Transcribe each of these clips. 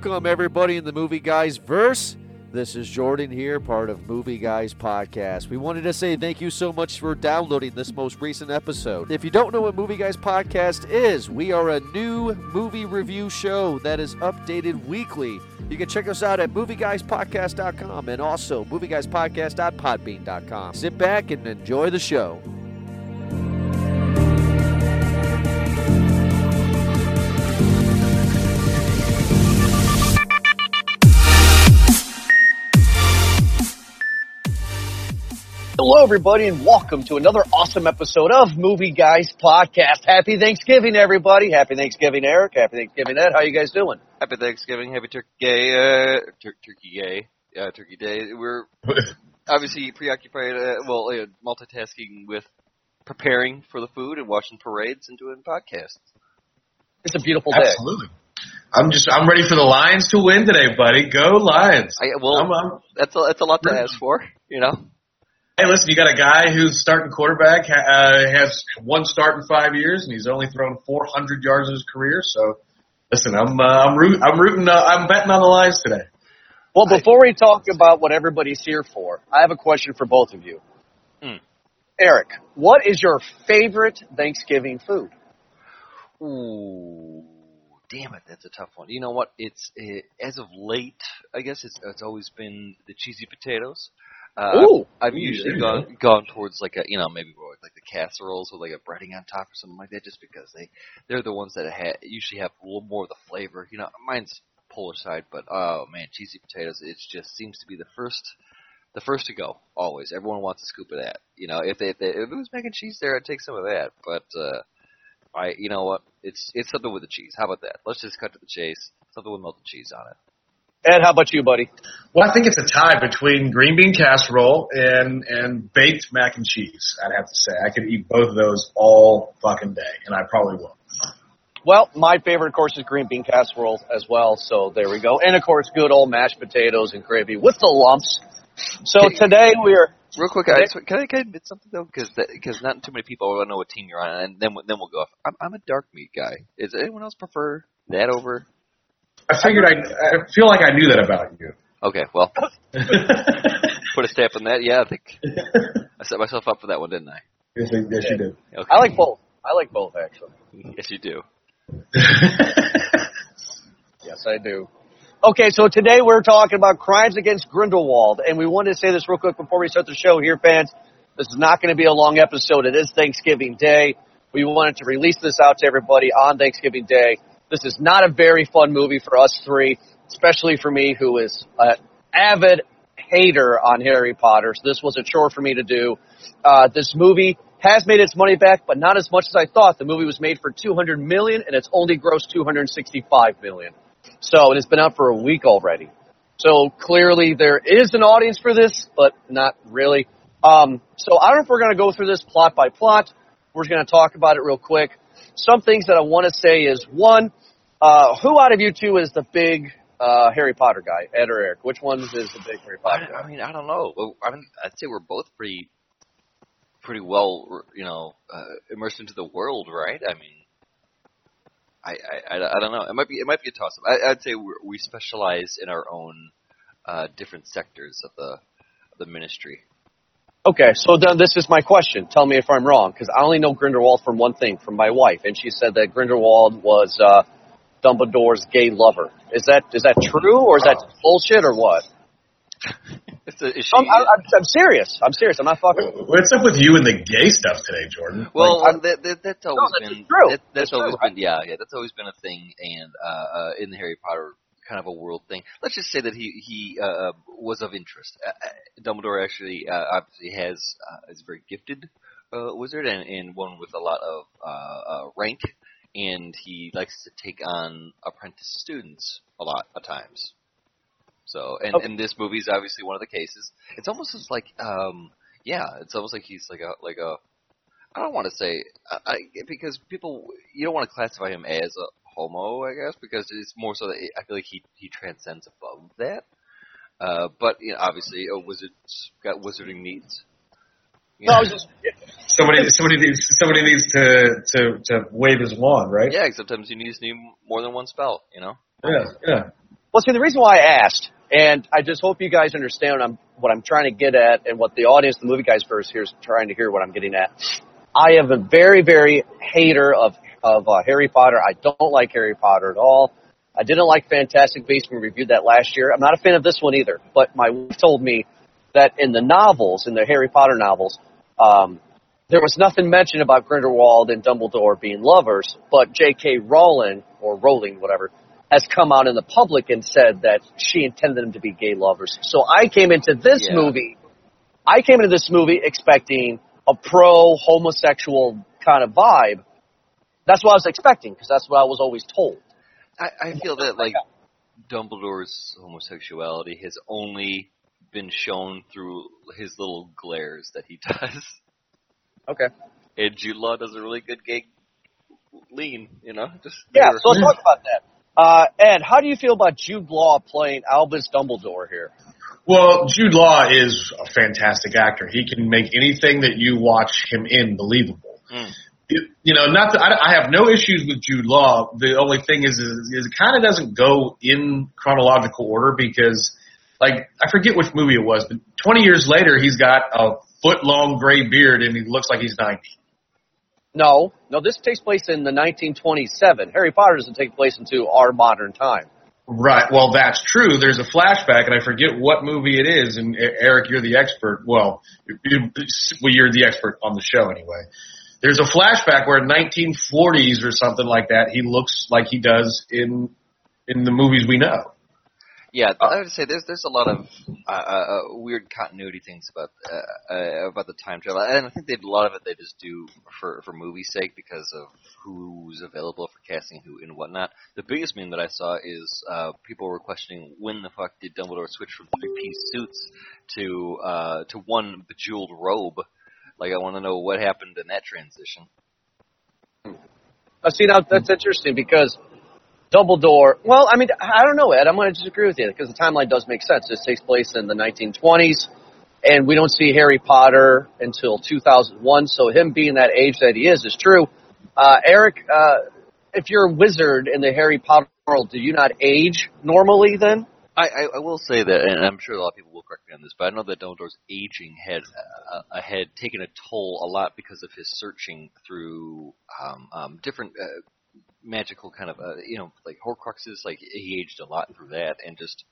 Welcome, everybody, in the Movie Guys verse. This is Jordan here, part of Movie Guys Podcast. We wanted to say thank you so much for downloading this most recent episode. If you don't know what Movie Guys Podcast is, we are a new movie review show that is updated weekly. You can check us out at movieguyspodcast.com and also movieguyspodcast.podbean.com. Sit back and enjoy the show. Hello, everybody, and welcome to another awesome episode of Movie Guys Podcast. Happy Thanksgiving, everybody. Happy Thanksgiving, Eric. Happy Thanksgiving, Ed. How you guys doing? Happy Thanksgiving, Happy Turkey Day, uh, tur- Turkey Day, uh, Turkey Day. We're obviously preoccupied, uh, well, uh, multitasking with preparing for the food and watching parades and doing podcasts. It's a beautiful day. Absolutely. I'm just I'm ready for the Lions to win today, buddy. Go Lions. I, well, I'm, I'm, that's a, that's a lot to ask for, you know. Hey, listen, you got a guy who's starting quarterback, uh, has one start in five years, and he's only thrown 400 yards in his career. So, listen, I'm uh, I'm root, I'm rooting uh, I'm betting on the Lions today. Well, before we talk about what everybody's here for, I have a question for both of you. Hmm. Eric, what is your favorite Thanksgiving food? Ooh, damn it, that's a tough one. You know what? It's uh as of late, I guess it's it's always been the cheesy potatoes. Uh, Ooh. I've usually you gone gone towards like a you know maybe more like the casseroles with like a breading on top or something like that, just because they they're the ones that ha- usually have a little more of the flavor. You know, mine's polar side, but oh man, cheesy potatoes. It just seems to be the first. The first to go, always. Everyone wants a scoop of that. You know, if they, if, they, if it was mac and cheese there, I'd take some of that. But uh, I, you know what? It's it's something with the cheese. How about that? Let's just cut to the chase. Something with melted cheese on it. Ed, how about you, buddy? Well, I think it's a tie between green bean casserole and and baked mac and cheese. I'd have to say I could eat both of those all fucking day, and I probably will. Well, my favorite, of course, is green bean casserole as well. So there we go. And of course, good old mashed potatoes and gravy with the lumps. So today we're Real quick, I just, can I can I admit something though? Because because not too many people will know what team you're on, and then we- then we'll go. Off. I'm I'm a dark meat guy. Is anyone else prefer that over? I figured I I feel like I knew that about you. Okay, well, put a stamp on that. Yeah, I think I set myself up for that one, didn't I? yes, I- yes, you did. Okay. I like both. I like both actually. Yes, you do. Yes, I do. Okay, so today we're talking about crimes against Grindelwald, and we wanted to say this real quick before we start the show here, fans. This is not going to be a long episode. It is Thanksgiving Day. We wanted to release this out to everybody on Thanksgiving Day. This is not a very fun movie for us three, especially for me, who is an avid hater on Harry Potter. So this was a chore for me to do. Uh, this movie has made its money back, but not as much as I thought. The movie was made for 200 million, and it's only grossed 265 million. So, it's been out for a week already. So clearly there is an audience for this, but not really. Um, so I don't know if we're going to go through this plot by plot. We're just going to talk about it real quick. Some things that I want to say is one, uh, who out of you two is the big uh, Harry Potter guy, Ed or Eric? Which one is the big Harry I, Potter guy? I mean, I don't know. I mean, I'd say we're both pretty, pretty well, you know, uh, immersed into the world, right? I mean, I, I, I, I don't know. It might be, it might be a toss-up. I, I'd say we're, we specialize in our own uh, different sectors of the of the ministry. Okay, so then this is my question. Tell me if I'm wrong, because I only know Grindelwald from one thing, from my wife, and she said that Grindelwald was uh, Dumbledore's gay lover. Is that is that true, or is that bullshit, or what? It's a, is she, I'm, I'm, I'm serious. I'm serious. I'm not fucking. What's up with you and the gay stuff today, Jordan? well, Like, that, that, that's always that's been true. That, that's That's always true. been yeah, yeah. That's always been a thing, and uh, uh, in the Harry Potter kind of a world thing. Let's just say that he he uh, was of interest. Uh, uh, Dumbledore actually uh, obviously has uh, is a very gifted uh, wizard and, and one with a lot of uh, uh, rank, and he likes to take on apprentice students a lot of times. So, and, Okay. and this movie is obviously one of the cases. It's almost as like, um, yeah, it's almost like he's like a like a. I don't want to say I because people you don't want to classify him as a homo, I guess, because it's more so that I feel like he he transcends above that. Uh, but you know, obviously, a wizard's got wizarding needs. You No, I was just. somebody somebody needs somebody needs to to to wave his wand, right? yeah, sometimes you need, just need more than one spell. You know. yeah, yeah. Well, see, the reason why I asked, and I just hope you guys understand what I'm, what I'm trying to get at and what the audience, the movie guys verse here is trying to hear what I'm getting at. I am a very, very hater of, of uh, Harry Potter. I don't like Harry Potter at all. I didn't like Fantastic Beasts. We reviewed that last year. I'm not a fan of this one either, but my wife told me that in the novels, in the Harry Potter novels, um, there was nothing mentioned about Grindelwald and Dumbledore being lovers, but J.K. Rowling, or Rowling, whatever, has come out in the public and said that she intended them to be gay lovers. So I came into this Yeah. movie, I came into this movie expecting a pro homosexual kind of vibe. That's what I was expecting because that's what I was always told. I, I feel that like Dumbledore's homosexuality has only been shown through his little glares that he does. Okay. And Jude Law does a really good gay lean, you know? Just Yeah, there. so let's talk about that. Uh, Ed, how do you feel about Jude Law playing Albus Dumbledore here? Well, Jude Law is a fantastic actor. He can make anything that you watch him in believable. Mm. You, you know, not that I, I have no issues with Jude Law. The only thing is, is, is it kind of doesn't go in chronological order because, like, I forget which movie it was, but 20 years later, he's got a foot long gray beard and he looks like he's 90. No, no, this takes place in the 1927. Harry Potter doesn't take place into our modern time. Right. Well, that's true. There's a flashback, and I forget what movie it is. And Eric, you're the expert. Well, you, well, you're the expert on the show anyway. There's a flashback where in 1940s or something like that, he looks like he does in in the movies we know. Yeah, I would say there's there's a lot of uh, uh, weird continuity things about uh, uh, about the time travel, and I think they a lot of it they just do for for movie's sake because of who's available for casting who and whatnot. The biggest meme that I saw is uh, people were questioning when the fuck did Dumbledore switch from three piece suits to uh, to one bejeweled robe. Like I want to know what happened in that transition. Uh, see, now that's interesting because Dumbledore. Well, I mean, I don't know, Ed. I'm going to disagree with you because the timeline does make sense. This takes place in the 1920s, and we don't see Harry Potter until 2001. So him being that age that he is is true. Uh, Eric, uh, if you're a wizard in the Harry Potter world, do you not age normally then? I, I, will say that, and I'm sure a lot of people will correct me on this, but I know that Dumbledore's aging had uh, had taken a toll a lot because of his searching through um, um, different uh, magical kind of uh, you know like Horcruxes. Like he aged a lot through that, and just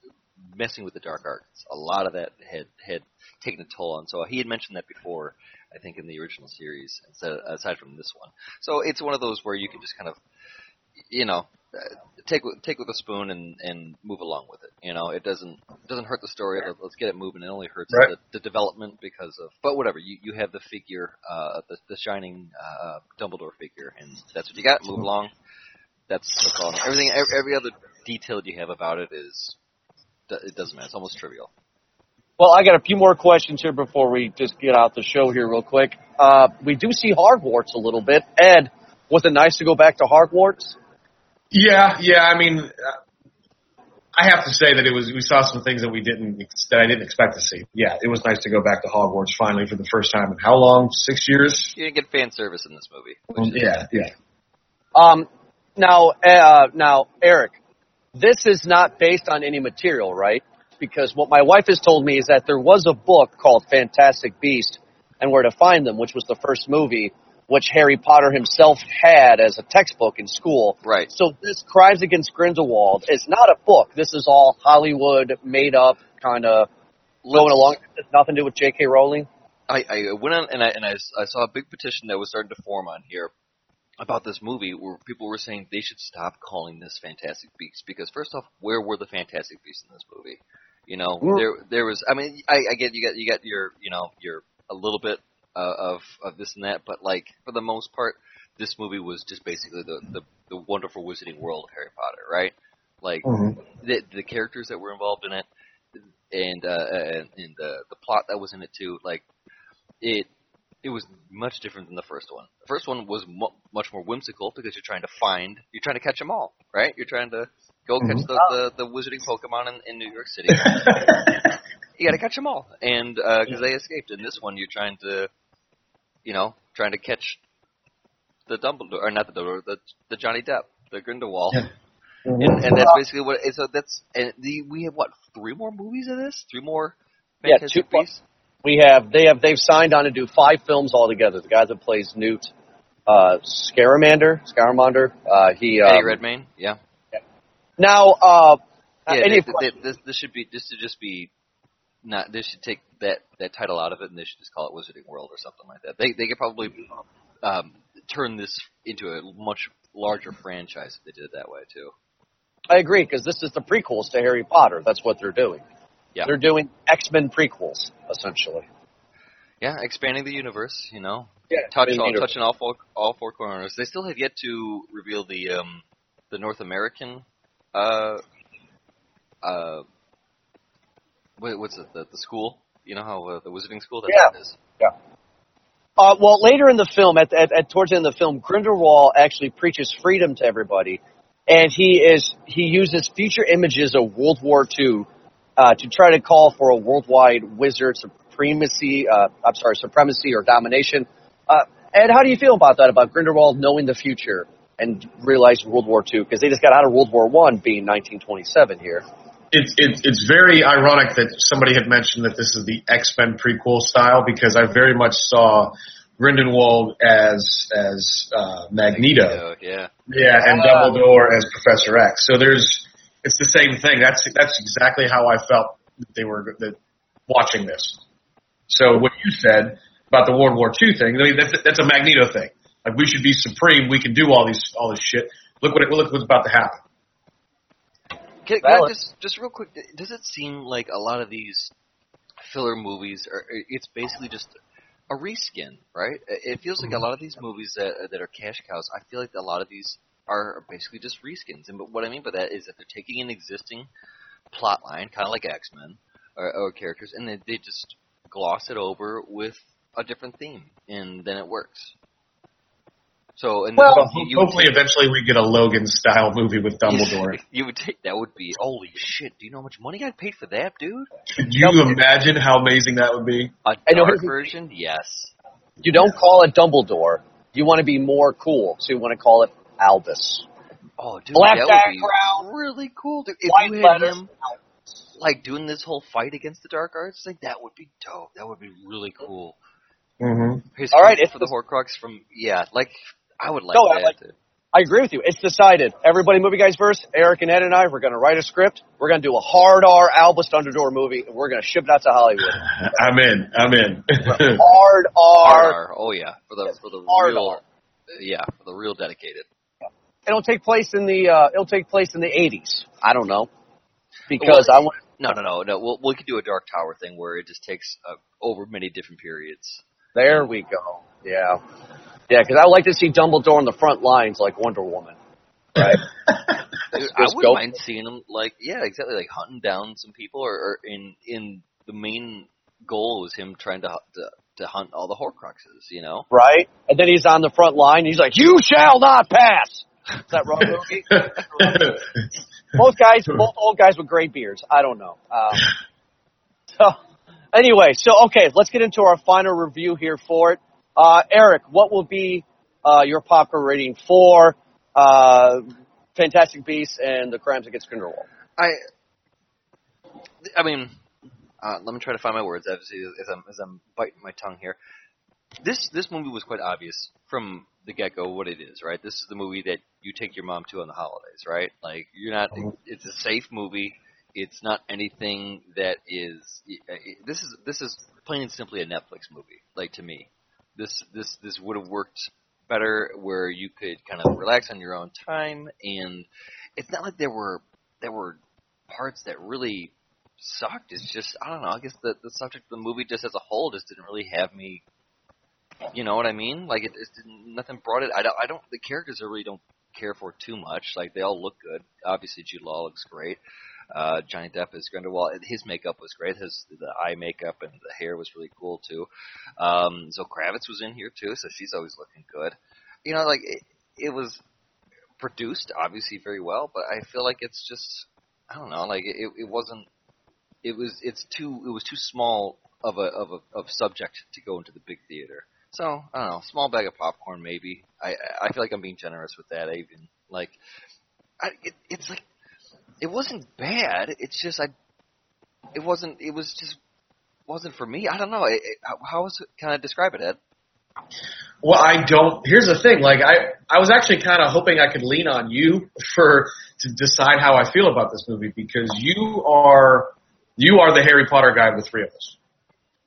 messing with the dark arts. A lot of that had had taken a toll on. So he had mentioned that before, I think, in the original series, aside from this one. So it's one of those where you can just kind of you know, uh, take with- take with a spoon and and move along with it. You know, it doesn't it doesn't hurt the story. Let- Let's get it moving. It only hurts Right. the, the development because of. But whatever, you you have the figure, uh, the the shining uh, Dumbledore figure, and that's what you got. Move along. That's that's all. Everything, every, every other detail you have about it is, it doesn't matter. It's almost trivial. Well, I got a few more questions here before we just get out the show here real quick. Uh, we do see Hogwarts a little bit. Ed, was it nice to go back to Hogwarts? Yeah, yeah. I mean, uh, I have to say that it was. We saw some things that we didn't that I didn't expect to see. Yeah, it was nice to go back to Hogwarts finally for the first time in how long? Six years. You didn't get fan service in this movie. Which is, Yeah, yeah. Um, now, uh, now, Eric, this is not based on any material, right? Because what my wife has told me is that there was a book called Fantastic Beast and Where to Find Them, which was the first movie, which Harry Potter himself had as a textbook in school. Right. So this Crimes Against Grindelwald is not a book. This is all Hollywood made up kind of going along. It has nothing to do with J.K. Rowling. I, I went on and I and I, I saw a big petition that was starting to form on here about this movie where people were saying they should stop calling this Fantastic Beasts because first off, where were the Fantastic Beasts in this movie? You know, there there was. I mean, I, I get you got you got your you know your a little bit uh, of of this and that, but like for the most part, this movie was just basically the the, the wonderful wizarding world of Harry Potter, right? Like Mhm. the the characters that were involved in it, and uh, and, and the the plot that was in it too. Like it it was much different than the first one. The first one was mu- much more whimsical because you're trying to find, you're trying to catch them all, right? You're trying to go catch the, the the wizarding Pokemon in, in New York City. you got to catch them all, and because they escaped. In this one, you're trying to, you know, trying to catch the Dumbledore or not the Dumbledore, the the Johnny Depp, the Grindelwald. Yeah. and, and that's basically what. and So that's and the we have what three more movies of this? Three more Yeah, Fantastic two- Beasts. We have they have they've signed on to do five films altogether. The guy that plays Newt, uh, Scaramander, Scaramander, uh, he Eddie um, Redmayne, yeah. now uh, Yeah, any th- th- questions? this this should be this should just be not. they should take that that title out of it, and they should just call it Wizarding World or something like that. They they could probably um, turn this into a much larger franchise if they did it that way too. I agree because this is the prequels to Harry Potter. That's what they're doing. Yeah. They're doing X Men prequels essentially. Yeah, expanding the universe, you know, Yeah, touch all, touching all four all four corners. They still have yet to reveal the um the North American uh uh what, what's it the the school? You know how uh, the Wizarding School? That's Yeah. what it is. Uh, well, later in the film, at, at, at towards the end of the film, Grindelwald actually preaches freedom to everybody, and he is he uses future images of World War II uh, to try to call for a worldwide wizard supremacy. Uh, I'm sorry, supremacy or domination. Uh, Ed, how do you feel about that? About Grindelwald knowing the future and realizing World War II because they just got out of World War One, being 1927 here. It's it's it's very ironic that somebody had mentioned that this is the X Men prequel style because I very much saw Grindelwald as as uh, Magneto, yeah. yeah, and Ah. Dumbledore as Professor X. So there's it's the same thing. That's that's exactly how I felt that they were that watching this. So what you said about the World War II thing, I mean, that's that's a Magneto thing. Like we should be supreme. We can do all these all this shit. Look what it, look what's about to happen. Can, can I just just real quick? Does it seem like a lot of these filler movies are? It's basically just a reskin, right? It feels like a mm-hmm. lot of these movies that that are cash cows. I feel like a lot of these are basically just reskins. And but what I mean by that is that they're taking an existing plot line, kind of like X Men or, or characters, and they, they just gloss it over with a different theme, and then it works. So, and Well, then Ho- you would hopefully, take- eventually, we get a Logan style movie with Dumbledore. you would take that would be holy shit. Do you know how much money I paid for that, dude? Could you imagine how amazing that would be? A I know dark his- version, yes. You don't call it Dumbledore. You want to be more cool, so you want to call it Albus. Oh, dude, Black that would be background, really cool. Dude. If White you had letters. him like doing this whole fight against the dark arts, like that would be dope. That would be really cool. Mm-hmm. All right, fight it's for the the- Horcrux from yeah, like I would like No, I that. like- I agree with you. It's decided. Everybody, movie guys verse. Eric and Ed and I, we're going to write a script. We're going to do a hard R Albus Dumbledore movie, and we're going to ship it out to Hollywood. I'm in. I'm in. Hard R. RR, oh yeah, for the for the Hard real, R. yeah, for the real dedicated. It'll take place in the. Uh, it'll take place in the '80s. I don't know because I want. No, no, no, no. We'll, we could do a Dark Tower thing where it just takes uh, over many different periods. There we go. Yeah, yeah. Because I like to see Dumbledore on the front lines like Wonder Woman. Right. Dude, I wouldn't mind seeing him like yeah, exactly like hunting down some people, or, or in in the main goal was him trying to, hu- to to hunt all the Horcruxes, you know. right? And then he's on the front line. And he's like, "You shall not pass." Is that wrong movie? both guys, both old guys with gray beards. I don't know. Um, so, anyway, so okay, let's get into our final review here for it. Uh, Eric, what will be uh, your popcorn rating for uh, Fantastic Beasts and the Crimes Against Grindelwald? I, I mean, uh, let me try to find my words as, as I'm as I'm biting my tongue here. This this movie was quite obvious from the get go what it is, right? This is the movie that you take your mom to on the holidays, right? Like you're not. It's a safe movie. It's not anything that is. This is this is plain and simply a Netflix movie. Like to me, this this this would have worked better where you could kind of relax on your own time, and it's not like there were there were parts that really sucked. It's just I don't know. I guess the the subject of the movie just as a whole just didn't really have me. You know what I mean? Like it, it didn't, nothing brought it. I don't. I don't. The characters I really don't care for too much. Like they all look good. Obviously, Jude Law looks great. Uh, Johnny Depp is Grindelwald. His makeup was great. His the eye makeup and the hair was really cool too. Um, so Kravitz was in here too, so she's always looking good. You know, like it, it was produced obviously very well, but I feel like it's just I don't know, like it, it wasn't. It was it's too it was too small of a of a of subject to go into the big theater. So I don't know, small bag of popcorn maybe. I I feel like I'm being generous with that. I even like I, it, it's like it wasn't bad. It's just I, it wasn't. It was just wasn't for me. I don't know. It, it, how, how was can I describe it, Ed? Well, I don't. Here's the thing. Like, I I was actually kind of hoping I could lean on you for to decide how I feel about this movie because you are you are the Harry Potter guy of the three of us.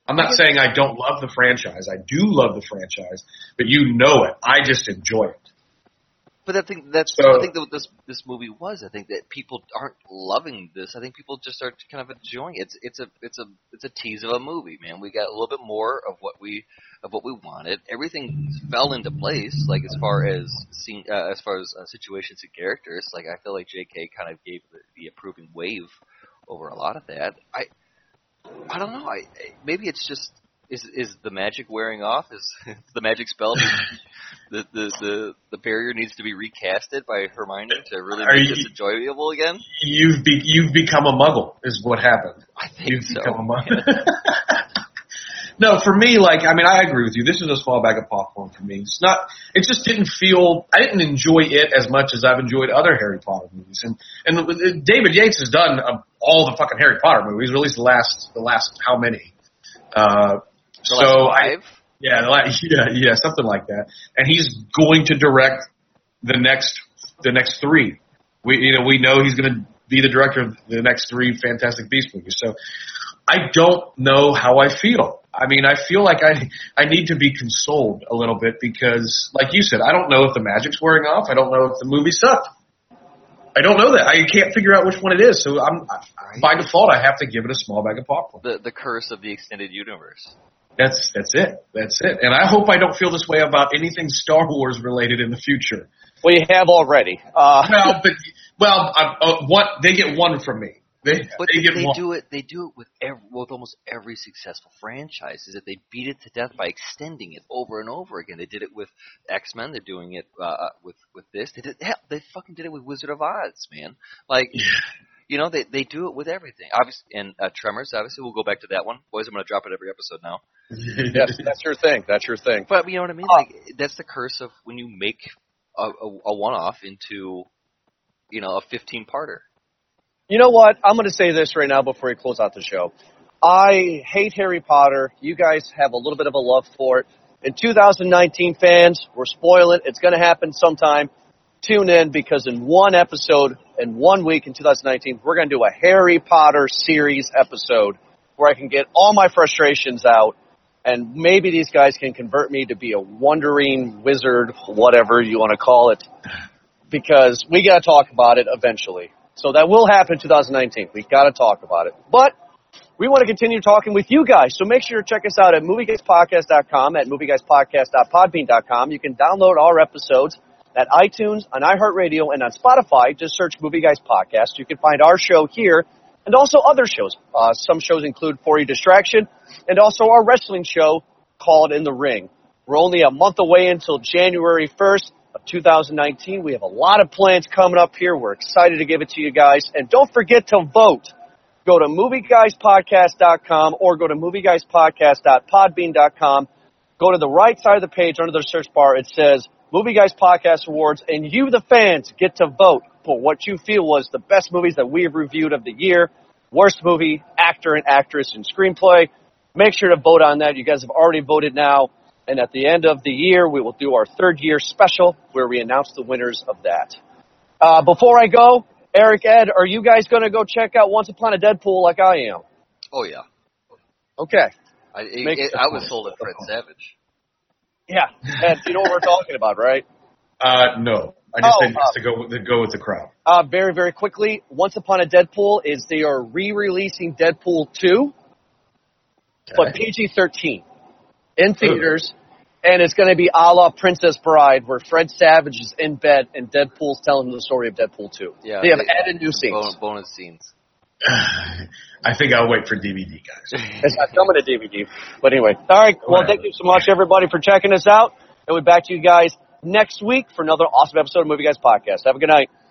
I'm not saying I don't love the franchise. I do love the franchise, but you know it. I just enjoy it. But I think that's So- I think that what this this movie was. I think that people aren't loving this. I think people just are kind of enjoying it. It's it's a it's a it's a tease of a movie, man. We got a little bit more of what we of what we wanted. Everything fell into place, like as far as scene, uh, as far as uh, situations and characters. Like I feel like J.K. kind of gave the, the approving wave over a lot of that. I I don't know. I I- maybe it's just. Is is the magic wearing off? Is the magic spell? the, the the the barrier needs to be recasted by Hermione to really Are make you- this enjoyable again. You've be, you've become a Muggle, is what happened. I think You've so. become a Muggle. no, for me, like I mean, I agree with you. This is a small bag of popcorn for me. It's not. It just didn't feel. I didn't enjoy it as much as I've enjoyed other Harry Potter movies. And and David Yates has done uh, all the fucking Harry Potter movies, or at least the last the last how many. Uh, The so I, yeah, like, yeah, yeah, something like that. And he's going to direct the next the next three. We you know we know he's going to be the director of the next three Fantastic Beast movies. So I don't know how I feel. I mean, I feel like I I need to be consoled a little bit because, like you said, I don't know if the magic's wearing off. I don't know if the movie sucked. I don't know that. I can't figure out which one it is. So I'm by default I have to give it a small bag of popcorn. The the curse of the extended universe. That's that's it. That's it. And I hope I don't feel this way about anything Star Wars related in the future. Well, you have already. Uh, Well, but well, uh, uh, what they get one from me. They But they they, get they one. do it. They do it with every, with almost every successful franchise. Is that they beat it to death by extending it over and over again. They did it with X Men. They're doing it uh, with with this. They did. Hell, they fucking did it with Wizard of Oz, man. Like. You know they they do it with everything. Obviously, and uh, Tremors. Obviously, we'll go back to that one. Boys, I'm going to drop it every episode now. yes, that's your thing. That's your thing. But you know what I mean? Oh. Like that's the curse of when you make a, a, a one-off into, you know, a 15-parter. You know what? I'm going to say this right now before we close out the show. I hate Harry Potter. You guys have a little bit of a love for it. In 2019, fans, we're spoiling. It's going to happen sometime. Tune in because in one episode, in one week in 2019, we're going to do a Harry Potter series episode where I can get all my frustrations out and maybe these guys can convert me to be a wandering wizard, whatever you want to call it, because we got to talk about it eventually. So that will happen in 2019. We got to talk about it. But we want to continue talking with you guys. So make sure to check us out at movieguyspodcast.com, at movieguyspodcast.podbean.com. You can download our episodes at iTunes, on iHeartRadio, and on Spotify. Just search Movie Guys Podcast. You can find our show here and also other shows. Uh, some shows include For You Distraction and also our wrestling show called In the Ring. We're only a month away until January 1st of 2019. We have a lot of plans coming up here. We're excited to give it to you guys. And don't forget to vote. Go to movieguyspodcast.com or go to movieguyspodcast.podbean.com. Go to the right side of the page under the search bar. It says Movie Guys Podcast Awards, and you, the fans, get to vote for what you feel was the best movies that we have reviewed of the year, worst movie, actor and actress, and screenplay. Make sure to vote on that. You guys have already voted now. And at the end of the year, we will do our third year special where we announce the winners of that. Uh, before I go, Eric, Ed, are you guys going to go check out Once Upon a Deadpool like I am? Oh yeah, Okay. I, it, it, I was sold at Fred Savage. Yeah. Ed, you know what we're talking about, right? Uh, no, I just Oh, think it's to go with, to go with the crowd. Uh, very, very quickly, Once Upon a Deadpool is they are re-releasing Deadpool 2, but PG-13 in theaters, and it's going to be a la Princess Bride, where Fred Savage is in bed and Deadpool's telling the story of Deadpool 2. Yeah, they have they- added new scenes. Bonus, bonus scenes. I think I'll wait for DVD, guys. It's not coming to DVD. But anyway, all right. Well, thank you so much, everybody, for checking us out. And we'll be back to you guys next week for another awesome episode of Movie Guys Podcast. Have a good night.